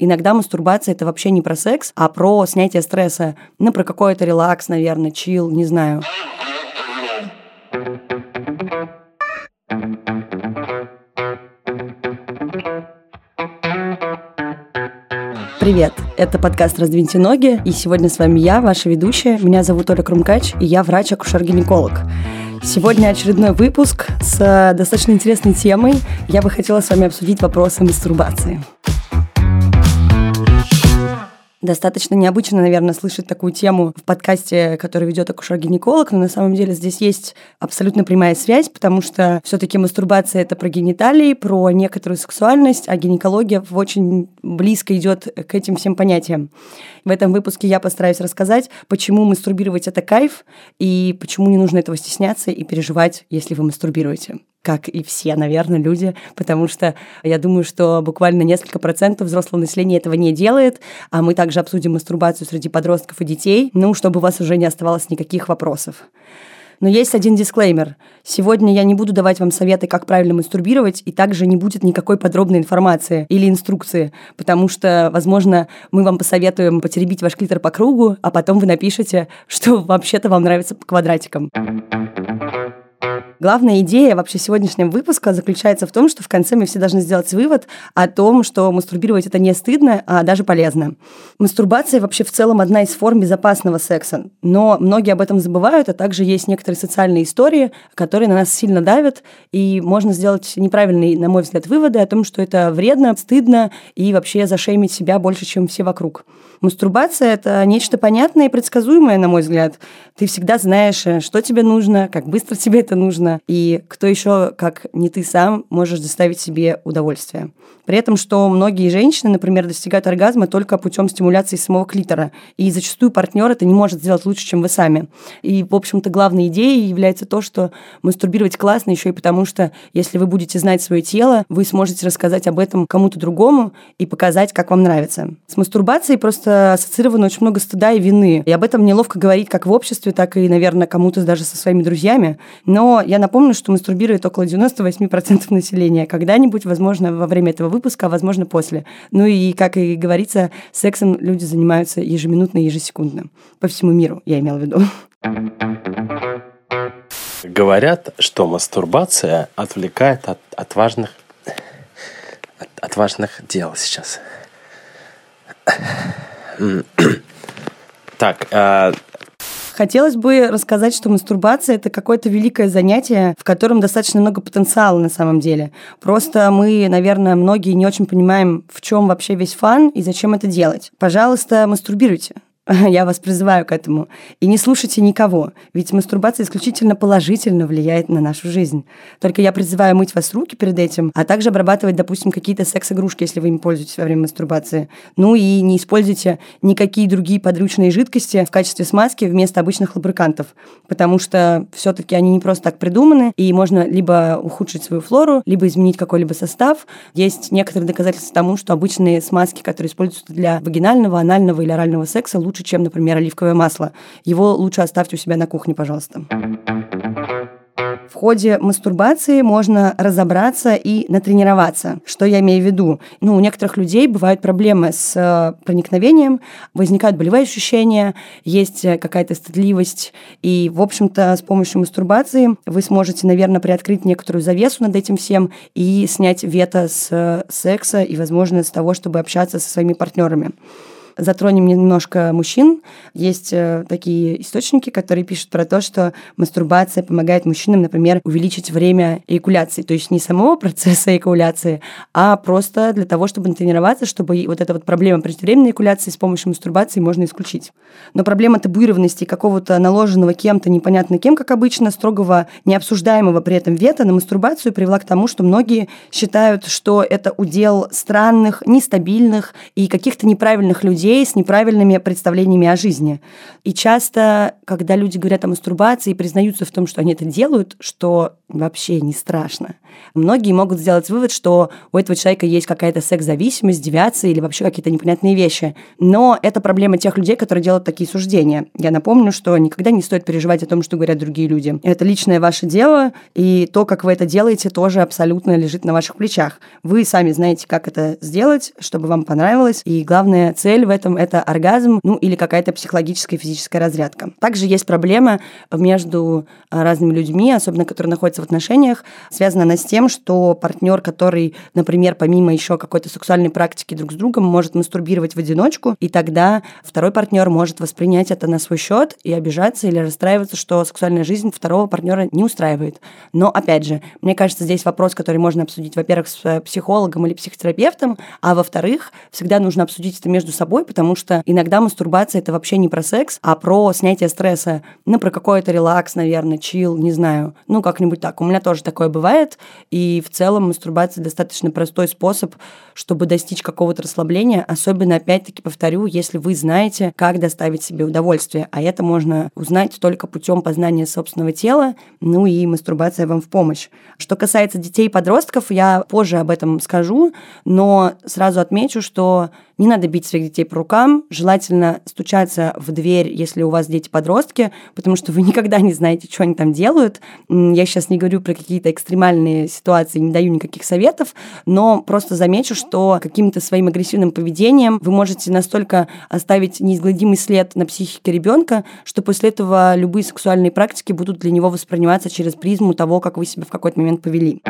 Иногда мастурбация это вообще не про секс, а про снятие стресса. Ну, про какой-то релакс, наверное, чил, не знаю. Привет! Это подкаст «Раздвиньте ноги», и сегодня с вами я, ваша ведущая. Меня зовут Оля Крумкач, и я врач-акушер-гинеколог. Сегодня очередной выпуск с достаточно интересной темой. Я бы хотела с вами обсудить вопросы мастурбации. Достаточно необычно, наверное, слышать такую тему в подкасте, который ведет акушер-гинеколог, но на самом деле здесь есть абсолютно прямая связь, потому что все-таки мастурбация это про гениталии, про некоторую сексуальность, а гинекология очень близко идет к этим всем понятиям. В этом выпуске я постараюсь рассказать, почему мастурбировать это кайф и почему не нужно этого стесняться и переживать, если вы мастурбируете как и все, наверное, люди, потому что я думаю, что буквально несколько процентов взрослого населения этого не делает, а мы также обсудим мастурбацию среди подростков и детей, ну, чтобы у вас уже не оставалось никаких вопросов. Но есть один дисклеймер. Сегодня я не буду давать вам советы, как правильно мастурбировать, и также не будет никакой подробной информации или инструкции, потому что, возможно, мы вам посоветуем потеребить ваш клитор по кругу, а потом вы напишете, что вообще-то вам нравится по квадратикам. Главная идея вообще сегодняшнего выпуска заключается в том, что в конце мы все должны сделать вывод о том, что мастурбировать это не стыдно, а даже полезно. Мастурбация вообще в целом одна из форм безопасного секса, но многие об этом забывают, а также есть некоторые социальные истории, которые на нас сильно давят, и можно сделать неправильные, на мой взгляд, выводы о том, что это вредно, стыдно и вообще зашеймить себя больше, чем все вокруг. Мастурбация – это нечто понятное и предсказуемое, на мой взгляд. Ты всегда знаешь, э, что тебе нужно, как быстро тебе это нужно, и кто еще, как не ты сам, можешь доставить себе удовольствие. При этом, что многие женщины, например, достигают оргазма только путем стимуляции самого клитора, и зачастую партнер это не может сделать лучше, чем вы сами. И, в общем-то, главной идеей является то, что мастурбировать классно еще и потому, что если вы будете знать свое тело, вы сможете рассказать об этом кому-то другому и показать, как вам нравится. С мастурбацией просто ассоциировано очень много стыда и вины. И об этом неловко говорить как в обществе, так и, наверное, кому-то даже со своими друзьями. Но я напомню, что мастурбирует около 98% населения. Когда-нибудь, возможно, во время этого выпуска, а возможно, после. Ну и, как и говорится, сексом люди занимаются ежеминутно и ежесекундно. По всему миру, я имела в виду. Говорят, что мастурбация отвлекает от, от важных от, от важных дел сейчас. Так, а... Хотелось бы рассказать, что мастурбация это какое-то великое занятие, в котором достаточно много потенциала на самом деле. Просто мы, наверное, многие не очень понимаем, в чем вообще весь фан и зачем это делать. Пожалуйста, мастурбируйте. Я вас призываю к этому. И не слушайте никого, ведь мастурбация исключительно положительно влияет на нашу жизнь. Только я призываю мыть вас руки перед этим, а также обрабатывать, допустим, какие-то секс-игрушки, если вы им пользуетесь во время мастурбации. Ну и не используйте никакие другие подручные жидкости в качестве смазки вместо обычных лубрикантов, потому что все-таки они не просто так придуманы, и можно либо ухудшить свою флору, либо изменить какой-либо состав. Есть некоторые доказательства тому, что обычные смазки, которые используются для вагинального, анального или орального секса, лучше лучше, чем, например, оливковое масло. Его лучше оставьте у себя на кухне, пожалуйста. В ходе мастурбации можно разобраться и натренироваться. Что я имею в виду? Ну, у некоторых людей бывают проблемы с э, проникновением, возникают болевые ощущения, есть э, какая-то стыдливость. И, в общем-то, с помощью мастурбации вы сможете, наверное, приоткрыть некоторую завесу над этим всем и снять вето с э, секса и, возможно, с того, чтобы общаться со своими партнерами затронем немножко мужчин. Есть э, такие источники, которые пишут про то, что мастурбация помогает мужчинам, например, увеличить время эякуляции. То есть не самого процесса эякуляции, а просто для того, чтобы натренироваться, чтобы вот эта вот проблема преждевременной эякуляции с помощью мастурбации можно исключить. Но проблема табуированности какого-то наложенного кем-то, непонятно кем, как обычно, строгого, необсуждаемого при этом вето на мастурбацию привела к тому, что многие считают, что это удел странных, нестабильных и каких-то неправильных людей, людей с неправильными представлениями о жизни. И часто, когда люди говорят о мастурбации и признаются в том, что они это делают, что вообще не страшно. Многие могут сделать вывод, что у этого человека есть какая-то секс-зависимость, девиация или вообще какие-то непонятные вещи. Но это проблема тех людей, которые делают такие суждения. Я напомню, что никогда не стоит переживать о том, что говорят другие люди. Это личное ваше дело, и то, как вы это делаете, тоже абсолютно лежит на ваших плечах. Вы сами знаете, как это сделать, чтобы вам понравилось, и главная цель в этом — это оргазм, ну или какая-то психологическая физическая разрядка. Также есть проблема между разными людьми, особенно которые находятся в отношениях, связана она с тем, что партнер, который, например, помимо еще какой-то сексуальной практики друг с другом, может мастурбировать в одиночку, и тогда второй партнер может воспринять это на свой счет и обижаться или расстраиваться, что сексуальная жизнь второго партнера не устраивает. Но, опять же, мне кажется, здесь вопрос, который можно обсудить, во-первых, с психологом или психотерапевтом, а во-вторых, всегда нужно обсудить это между собой, потому что иногда мастурбация — это вообще не про секс, а про снятие стресса, ну, про какой-то релакс, наверное, чил, не знаю, ну, как-нибудь так. У меня тоже такое бывает, и в целом мастурбация достаточно простой способ, чтобы достичь какого-то расслабления, особенно, опять-таки, повторю, если вы знаете, как доставить себе удовольствие, а это можно узнать только путем познания собственного тела, ну и мастурбация вам в помощь. Что касается детей и подростков, я позже об этом скажу, но сразу отмечу, что не надо бить своих детей по рукам, желательно стучаться в дверь, если у вас дети-подростки, потому что вы никогда не знаете, что они там делают. Я сейчас не говорю про какие-то экстремальные ситуации, не даю никаких советов, но просто замечу, что каким-то своим агрессивным поведением вы можете настолько оставить неизгладимый след на психике ребенка, что после этого любые сексуальные практики будут для него восприниматься через призму того, как вы себя в какой-то момент повели.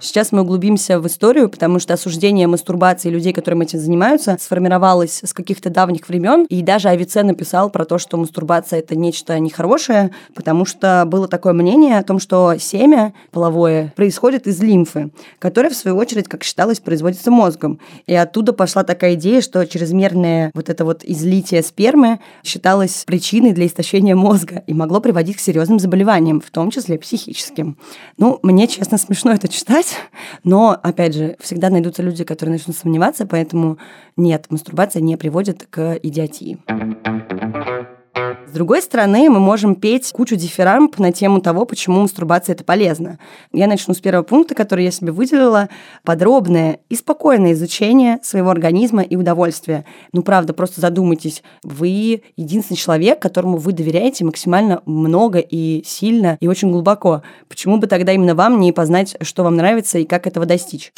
Сейчас мы углубимся в историю, потому что осуждение мастурбации людей, которым этим занимаются, сформировалось с каких-то давних времен. И даже Авиценна писал про то, что мастурбация это нечто нехорошее, потому что было такое мнение о том, что семя половое происходит из лимфы, которая, в свою очередь, как считалось, производится мозгом. И оттуда пошла такая идея, что чрезмерное вот это вот излитие спермы считалось причиной для истощения мозга и могло приводить к серьезным заболеваниям, в том числе психическим. Ну, мне, честно, смешно это читать, делать, но, опять же, всегда найдутся люди, которые начнут сомневаться, поэтому нет, мастурбация не приводит к идиотии. С другой стороны, мы можем петь кучу дифирамб на тему того, почему мастурбация – это полезно. Я начну с первого пункта, который я себе выделила. Подробное и спокойное изучение своего организма и удовольствия. Ну, правда, просто задумайтесь. Вы единственный человек, которому вы доверяете максимально много и сильно, и очень глубоко. Почему бы тогда именно вам не познать, что вам нравится и как этого достичь?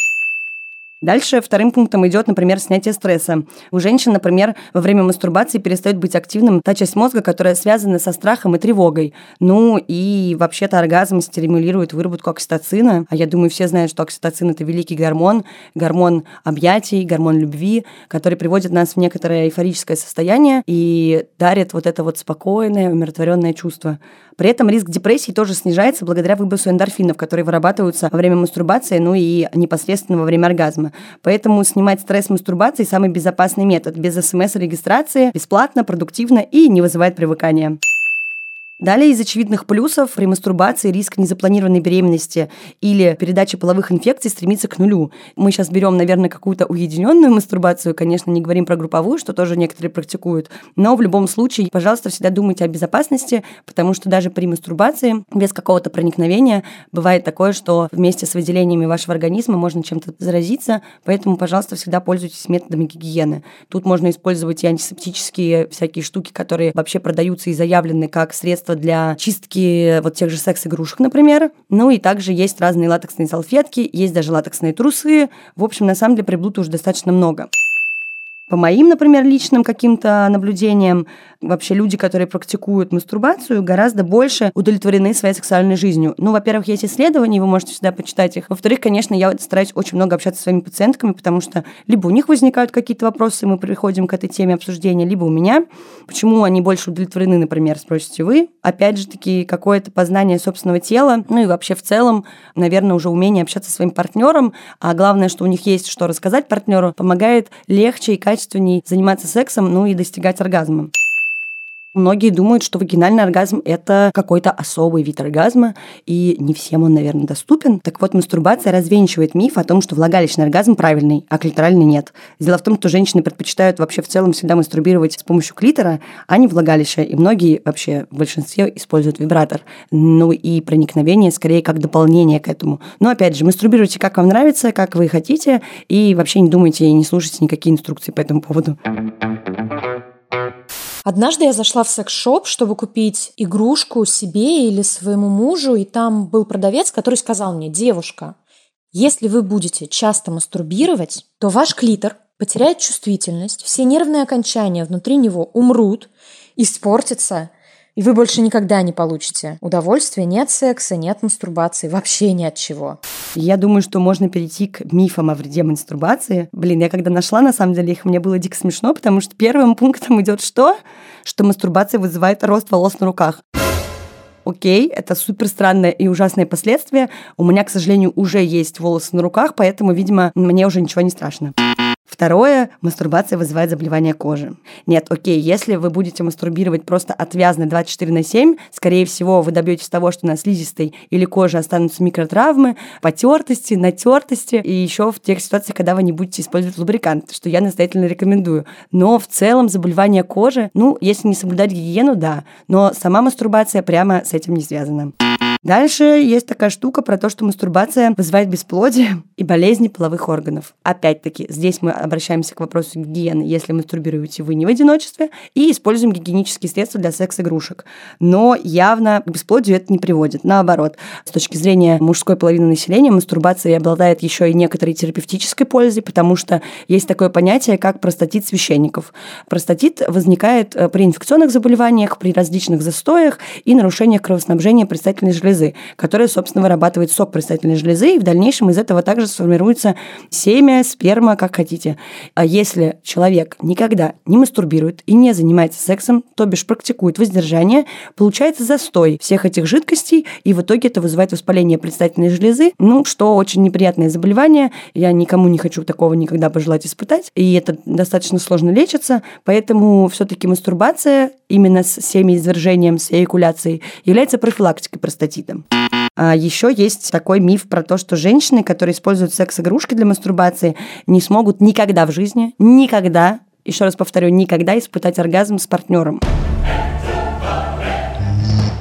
Дальше вторым пунктом идет, например, снятие стресса. У женщин, например, во время мастурбации перестает быть активным та часть мозга, которая связана со страхом и тревогой. Ну и вообще-то оргазм стимулирует выработку окситоцина. А я думаю, все знают, что окситоцин – это великий гормон, гормон объятий, гормон любви, который приводит нас в некоторое эйфорическое состояние и дарит вот это вот спокойное, умиротворенное чувство. При этом риск депрессии тоже снижается благодаря выбросу эндорфинов, которые вырабатываются во время мастурбации, ну и непосредственно во время оргазма. Поэтому снимать стресс мастурбации – самый безопасный метод, без смс-регистрации, бесплатно, продуктивно и не вызывает привыкания. Далее из очевидных плюсов при мастурбации риск незапланированной беременности или передачи половых инфекций стремится к нулю. Мы сейчас берем, наверное, какую-то уединенную мастурбацию, конечно, не говорим про групповую, что тоже некоторые практикуют, но в любом случае, пожалуйста, всегда думайте о безопасности, потому что даже при мастурбации без какого-то проникновения бывает такое, что вместе с выделениями вашего организма можно чем-то заразиться, поэтому, пожалуйста, всегда пользуйтесь методами гигиены. Тут можно использовать и антисептические всякие штуки, которые вообще продаются и заявлены как средства средства для чистки вот тех же секс-игрушек, например. Ну и также есть разные латексные салфетки, есть даже латексные трусы. В общем, на самом деле приблуд уже достаточно много. По моим, например, личным каким-то наблюдениям, вообще люди, которые практикуют мастурбацию, гораздо больше удовлетворены своей сексуальной жизнью. Ну, во-первых, есть исследования, вы можете всегда почитать их. Во-вторых, конечно, я стараюсь очень много общаться со своими пациентками, потому что либо у них возникают какие-то вопросы, мы приходим к этой теме обсуждения, либо у меня. Почему они больше удовлетворены, например, спросите вы. Опять же таки, какое-то познание собственного тела, ну и вообще в целом, наверное, уже умение общаться со своим партнером, а главное, что у них есть что рассказать партнеру, помогает легче и качественнее заниматься сексом, ну и достигать оргазма. Многие думают, что вагинальный оргазм – это какой-то особый вид оргазма, и не всем он, наверное, доступен. Так вот, мастурбация развенчивает миф о том, что влагалищный оргазм правильный, а клиторальный нет. Дело в том, что женщины предпочитают вообще в целом всегда мастурбировать с помощью клитора, а не влагалища, и многие вообще в большинстве используют вибратор. Ну и проникновение скорее как дополнение к этому. Но опять же, мастурбируйте как вам нравится, как вы хотите, и вообще не думайте и не слушайте никакие инструкции по этому поводу. Однажды я зашла в секс-шоп, чтобы купить игрушку себе или своему мужу, и там был продавец, который сказал мне, девушка, если вы будете часто мастурбировать, то ваш клитор потеряет чувствительность, все нервные окончания внутри него умрут, испортятся, и вы больше никогда не получите удовольствия ни от секса, ни от мастурбации, вообще ни от чего. Я думаю, что можно перейти к мифам о вреде мастурбации. Блин, я когда нашла, на самом деле, их мне было дико смешно, потому что первым пунктом идет что? Что мастурбация вызывает рост волос на руках окей, это супер странное и ужасное последствие. У меня, к сожалению, уже есть волосы на руках, поэтому, видимо, мне уже ничего не страшно. Второе, мастурбация вызывает заболевание кожи. Нет, окей, если вы будете мастурбировать просто отвязно 24 на 7, скорее всего, вы добьетесь того, что на слизистой или коже останутся микротравмы, потертости, натертости, и еще в тех ситуациях, когда вы не будете использовать лубрикант, что я настоятельно рекомендую. Но в целом заболевание кожи, ну, если не соблюдать гигиену, да, но сама мастурбация прямо с этим не связана. Дальше есть такая штука про то, что мастурбация вызывает бесплодие и болезни половых органов. Опять-таки, здесь мы обращаемся к вопросу гигиены, если мастурбируете вы не в одиночестве, и используем гигиенические средства для секс-игрушек. Но явно к бесплодию это не приводит. Наоборот, с точки зрения мужской половины населения, мастурбация обладает еще и некоторой терапевтической пользой, потому что есть такое понятие, как простатит священников. Простатит возникает э, при инфекционных заболеваниях, при различных застоях и нарушениях кровоснабжения предстательной железы железы, которая, собственно, вырабатывает сок предстательной железы, и в дальнейшем из этого также сформируется семя, сперма, как хотите. А если человек никогда не мастурбирует и не занимается сексом, то бишь практикует воздержание, получается застой всех этих жидкостей, и в итоге это вызывает воспаление предстательной железы, ну, что очень неприятное заболевание. Я никому не хочу такого никогда пожелать испытать, и это достаточно сложно лечится, поэтому все-таки мастурбация именно с семяизвержением, с эякуляцией является профилактикой простатита. А еще есть такой миф про то, что женщины, которые используют секс-игрушки для мастурбации, не смогут никогда в жизни, никогда, еще раз повторю, никогда испытать оргазм с партнером.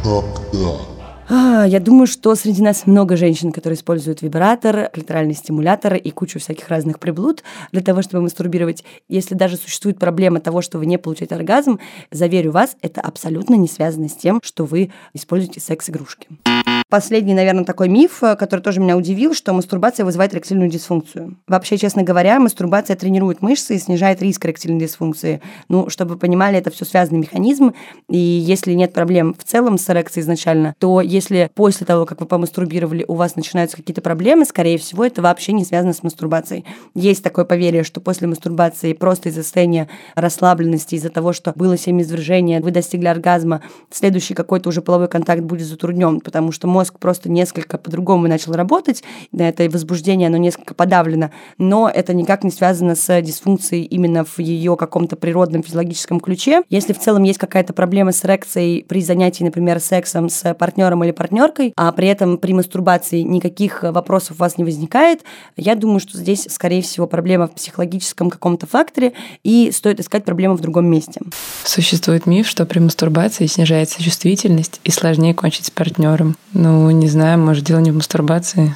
Никогда. А, я думаю, что среди нас много женщин, которые используют вибратор, клиторальный стимулятор и кучу всяких разных приблуд для того, чтобы мастурбировать. Если даже существует проблема того, что вы не получаете оргазм, заверю вас, это абсолютно не связано с тем, что вы используете секс-игрушки. Последний, наверное, такой миф, э, который тоже меня удивил, что мастурбация вызывает эректильную дисфункцию. Вообще, честно говоря, мастурбация тренирует мышцы и снижает риск эректильной дисфункции. Ну, чтобы вы понимали, это все связанный механизм, и если нет проблем в целом с эрекцией изначально, то если после того, как вы помастурбировали, у вас начинаются какие-то проблемы, скорее всего, это вообще не связано с мастурбацией. Есть такое поверье, что после мастурбации просто из-за состояния расслабленности, из-за того, что было семяизвержение, вы достигли оргазма, следующий какой-то уже половой контакт будет затруднен, потому что мозг просто несколько по-другому начал работать, да, это возбуждение, оно несколько подавлено, но это никак не связано с дисфункцией именно в ее каком-то природном физиологическом ключе. Если в целом есть какая-то проблема с эрекцией при занятии, например, сексом с партнером или партнеркой, а при этом при мастурбации никаких вопросов у вас не возникает, я думаю, что здесь, скорее всего, проблема в психологическом каком-то факторе, и стоит искать проблему в другом месте. Существует миф, что при мастурбации снижается чувствительность и сложнее кончить с партнером. Ну, не знаю, может, дело не в мастурбации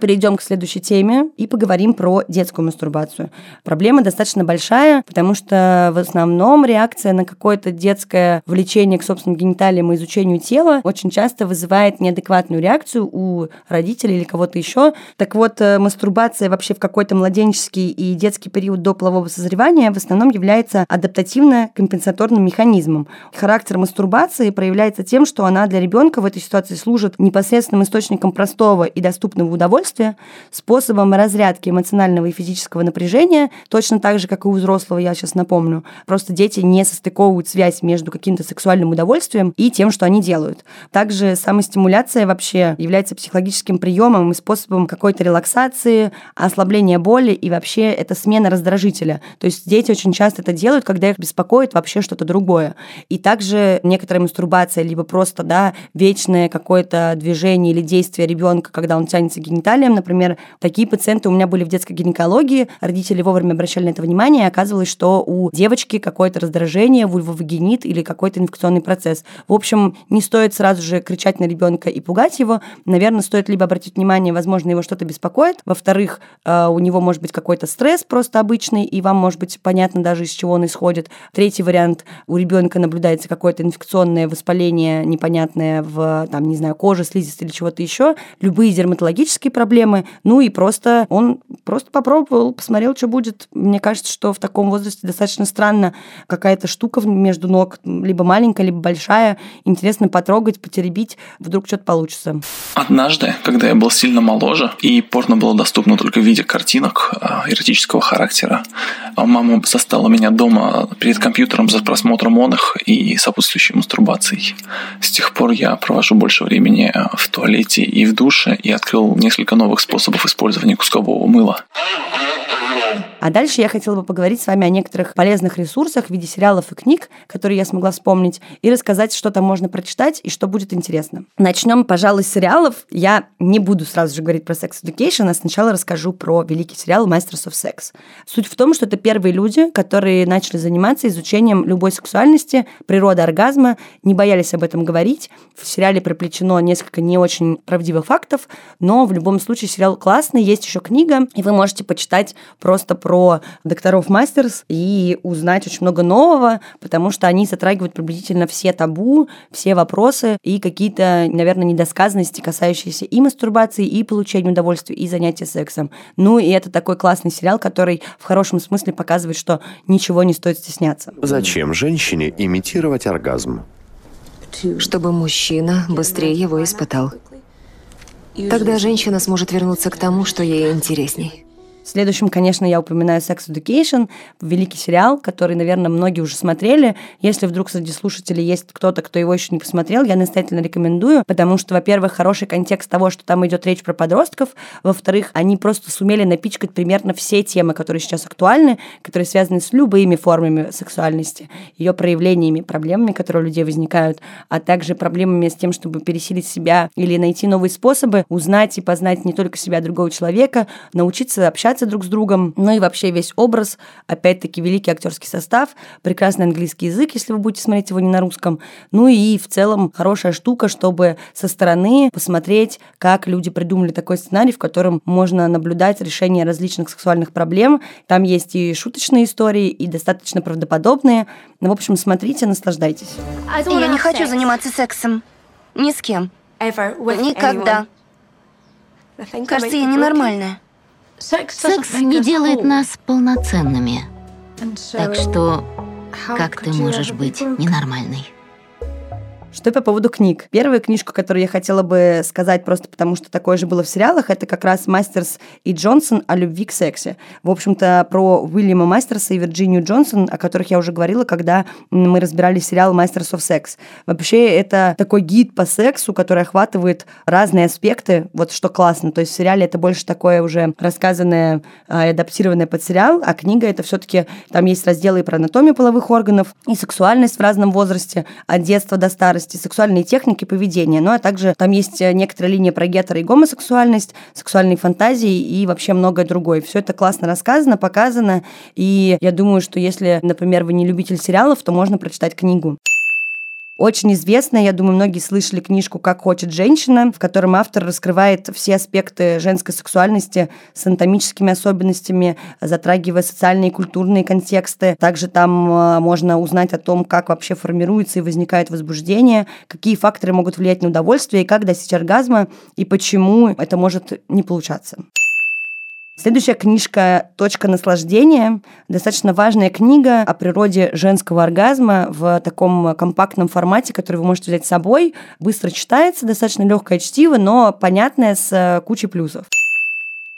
перейдем к следующей теме и поговорим про детскую мастурбацию. Проблема достаточно большая, потому что в основном реакция на какое-то детское влечение к собственным гениталиям и изучению тела очень часто вызывает неадекватную реакцию у родителей или кого-то еще. Так вот, э, мастурбация вообще в какой-то младенческий и детский период до полового созревания в основном является адаптативно-компенсаторным механизмом. Характер мастурбации проявляется тем, что она для ребенка в этой ситуации служит непосредственным источником простого и доступного удовольствия, удовольствия, способом разрядки эмоционального и физического напряжения, точно так же, как и у взрослого, я сейчас напомню. Просто дети не состыковывают связь между каким-то сексуальным удовольствием и тем, что они делают. Также самостимуляция вообще является психологическим приемом и способом какой-то релаксации, ослабления боли, и вообще это смена раздражителя. То есть дети очень часто это делают, когда их беспокоит вообще что-то другое. И также некоторая мастурбация, либо просто, да, вечное какое-то движение или действие ребенка, когда он тянется гениталием, например, такие пациенты у меня были в детской гинекологии, родители вовремя обращали на это внимание, и оказывалось, что у девочки какое-то раздражение, вульвовагинит или какой-то инфекционный процесс. В общем, не стоит сразу же кричать на ребенка и пугать его. Наверное, стоит либо обратить внимание, возможно, его что-то беспокоит. Во-вторых, э, у него может быть какой-то стресс просто обычный, и вам может быть понятно даже, из чего он исходит. Третий вариант, у ребенка наблюдается какое-то инфекционное воспаление непонятное в, там, не знаю, коже, слизистой или чего-то еще, любые дерматологические проблемы, ну и просто он просто попробовал, посмотрел, что будет. Мне кажется, что в таком возрасте достаточно странно какая-то штука между ног, либо маленькая, либо большая, интересно потрогать, потеребить, вдруг что-то получится. Однажды, когда я был сильно моложе, и порно было доступно только в виде картинок э, эротического характера, а мама застала меня дома перед компьютером за просмотром он и сопутствующей мастурбацией. С тех пор я провожу больше времени в туалете и в душе и открыл несколько новых способов использования кускового мыла. А дальше я хотела бы поговорить с вами о некоторых полезных ресурсах в виде сериалов и книг, которые я смогла вспомнить, и рассказать, что там можно прочитать и что будет интересно. Начнем, пожалуй, с сериалов. Я не буду сразу же говорить про Sex Education, а сначала расскажу про великий сериал Masters of Sex. Суть в том, что это первые люди, которые начали заниматься изучением любой сексуальности, природы оргазма, не боялись об этом говорить. В сериале проплечено несколько не очень правдивых фактов, но в любом случае сериал классный, есть еще книга, и вы можете почитать просто про про докторов мастерс и узнать очень много нового, потому что они затрагивают приблизительно все табу, все вопросы и какие-то, наверное, недосказанности, касающиеся и мастурбации, и получения удовольствия, и занятия сексом. Ну и это такой классный сериал, который в хорошем смысле показывает, что ничего не стоит стесняться. Зачем женщине имитировать оргазм? Чтобы мужчина быстрее его испытал. Тогда женщина сможет вернуться к тому, что ей интересней. Следующим, конечно, я упоминаю Sex Education, великий сериал, который, наверное, многие уже смотрели. Если вдруг среди слушателей есть кто-то, кто его еще не посмотрел, я настоятельно рекомендую, потому что, во-первых, хороший контекст того, что там идет речь про подростков, во-вторых, они просто сумели напичкать примерно все темы, которые сейчас актуальны, которые связаны с любыми формами сексуальности, ее проявлениями, проблемами, которые у людей возникают, а также проблемами с тем, чтобы пересилить себя или найти новые способы, узнать и познать не только себя, а другого человека, научиться общаться общаться друг с другом, ну и вообще весь образ, опять-таки великий актерский состав, прекрасный английский язык, если вы будете смотреть его не на русском, ну и в целом хорошая штука, чтобы со стороны посмотреть, как люди придумали такой сценарий, в котором можно наблюдать решение различных сексуальных проблем. Там есть и шуточные истории, и достаточно правдоподобные. Ну, в общем, смотрите, наслаждайтесь. Я не хочу заниматься сексом. Ни с кем. Никогда. Кажется, я ненормальная. Секс не делает нас полноценными. Так что как ты можешь быть ненормальной? Что по поводу книг? Первая книжка, которую я хотела бы сказать просто потому, что такое же было в сериалах, это как раз Мастерс и Джонсон о любви к сексе. В общем-то, про Уильяма Мастерса и Вирджинию Джонсон, о которых я уже говорила, когда мы разбирали сериал Masters of Sex. Вообще, это такой гид по сексу, который охватывает разные аспекты, вот что классно. То есть в сериале это больше такое уже рассказанное, а, адаптированное под сериал, а книга это все-таки, там есть разделы и про анатомию половых органов, и сексуальность в разном возрасте, от детства до старости, старости, сексуальные техники поведения. Ну, а также там есть э, некоторая линия про гетеро и гомосексуальность, сексуальные фантазии и вообще многое другое. Все это классно рассказано, показано. И я думаю, что если, например, вы не любитель сериалов, то можно прочитать книгу. Очень известная, я думаю, многие слышали книжку «Как хочет женщина», в котором автор раскрывает все аспекты женской сексуальности с анатомическими особенностями, затрагивая социальные и культурные контексты. Также там э, можно узнать о том, как вообще формируется и возникает возбуждение, какие факторы могут влиять на удовольствие и как достичь оргазма, и почему это может не получаться. Следующая книжка «Точка наслаждения». Достаточно важная книга о природе женского оргазма в таком компактном формате, который вы можете взять с собой. Быстро читается, достаточно легкое чтиво, но понятное с кучей плюсов.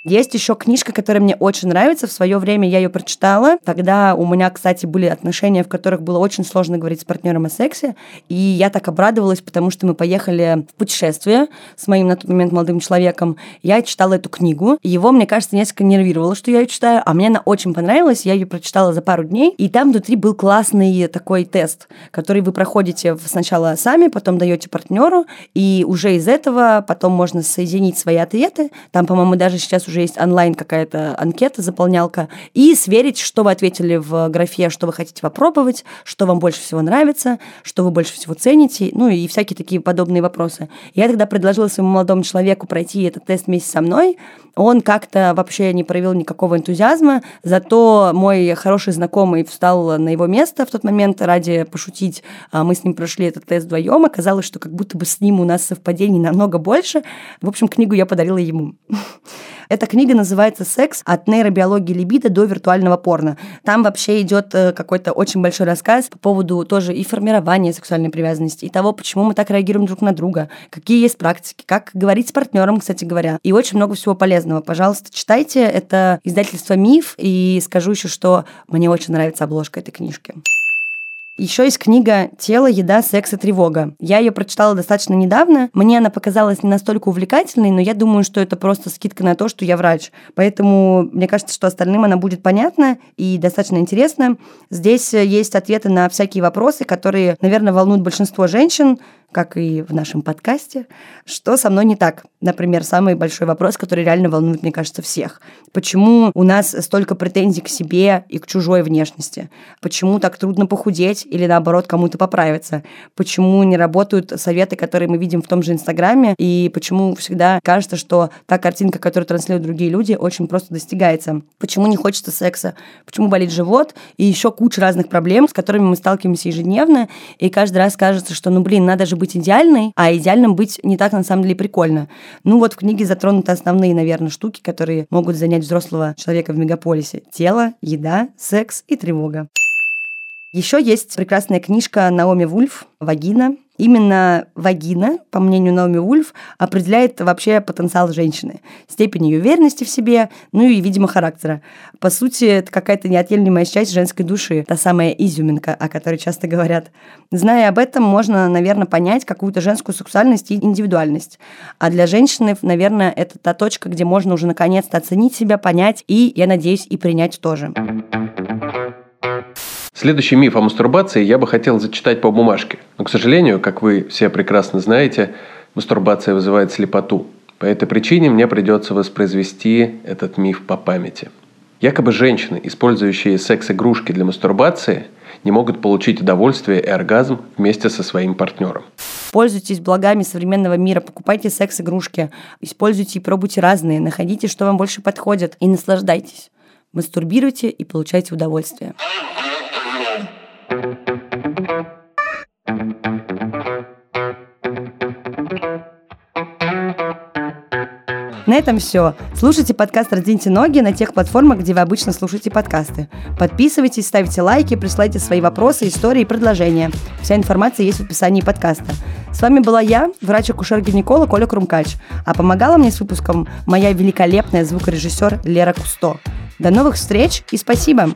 Есть еще книжка, которая мне очень нравится. В свое время я ее прочитала. Тогда у меня, кстати, были отношения, в которых было очень сложно говорить с партнером о сексе. И я так обрадовалась, потому что мы поехали в путешествие с моим на тот момент молодым человеком. Я читала эту книгу. Его, мне кажется, несколько нервировало, что я ее читаю. А мне она очень понравилась. Я ее прочитала за пару дней. И там внутри был классный такой тест, который вы проходите сначала сами, потом даете партнеру. И уже из этого потом можно соединить свои ответы. Там, по-моему, даже сейчас есть онлайн какая-то анкета, заполнялка, и сверить, что вы ответили в графе, что вы хотите попробовать, что вам больше всего нравится, что вы больше всего цените, ну и всякие такие подобные вопросы. Я тогда предложила своему молодому человеку пройти этот тест вместе со мной. Он как-то вообще не проявил никакого энтузиазма, зато мой хороший знакомый встал на его место в тот момент ради пошутить. А мы с ним прошли этот тест вдвоем. Оказалось, что как будто бы с ним у нас совпадений намного больше. В общем, книгу я подарила ему. Эта книга называется «Секс от нейробиологии либидо до виртуального порно». Там вообще идет э, какой-то очень большой рассказ по поводу тоже и формирования сексуальной привязанности, и того, почему мы так реагируем друг на друга, какие есть практики, как говорить с партнером, кстати говоря, и очень много всего полезного. Пожалуйста, читайте. Это издательство «Миф», и скажу еще, что мне очень нравится обложка этой книжки. Еще есть книга «Тело, еда, секс и тревога». Я ее прочитала достаточно недавно. Мне она показалась не настолько увлекательной, но я думаю, что это просто скидка на то, что я врач. Поэтому мне кажется, что остальным она будет понятна и достаточно интересна. Здесь есть ответы на всякие вопросы, которые, наверное, волнуют большинство женщин, как и в нашем подкасте, что со мной не так. Например, самый большой вопрос, который реально волнует, мне кажется, всех. Почему у нас столько претензий к себе и к чужой внешности? Почему так трудно похудеть или, наоборот, кому-то поправиться? Почему не работают советы, которые мы видим в том же Инстаграме? И почему всегда кажется, что та картинка, которую транслируют другие люди, очень просто достигается? Почему не хочется секса? Почему болит живот? И еще куча разных проблем, с которыми мы сталкиваемся ежедневно. И каждый раз кажется, что, ну, блин, надо же быть идеальной, а идеальным быть не так, на самом деле, прикольно. Ну вот в книге затронуты основные, наверное, штуки, которые могут занять взрослого человека в мегаполисе. Тело, еда, секс и тревога. Еще есть прекрасная книжка Наоми Вульф «Вагина». Именно вагина, по мнению Наоми Вульф, определяет вообще потенциал женщины, степень ее уверенности в себе, ну и, видимо, характера. По сути, это какая-то неотъемлемая часть женской души, та самая изюминка, о которой часто говорят. Зная об этом, можно, наверное, понять какую-то женскую сексуальность и индивидуальность. А для женщины, наверное, это та точка, где можно уже наконец-то оценить себя, понять и, я надеюсь, и принять тоже. Следующий миф о мастурбации я бы хотел зачитать по бумажке. Но, к сожалению, как вы все прекрасно знаете, мастурбация вызывает слепоту. По этой причине мне придется воспроизвести этот миф по памяти. Якобы женщины, использующие секс-игрушки для мастурбации, не могут получить удовольствие и оргазм вместе со своим партнером. Пользуйтесь благами современного мира, покупайте секс-игрушки, используйте и пробуйте разные, находите, что вам больше подходит, и наслаждайтесь. Мастурбируйте и получайте удовольствие. На этом все. Слушайте подкаст «Раздвиньте ноги» на тех платформах, где вы обычно слушаете подкасты. Подписывайтесь, ставьте лайки, присылайте свои вопросы, истории и предложения. Вся информация есть в описании подкаста. С вами была я, врач-акушер-гинеколог Оля Крумкач, а помогала мне с выпуском моя великолепная звукорежиссер Лера Кусто. До новых встреч и спасибо!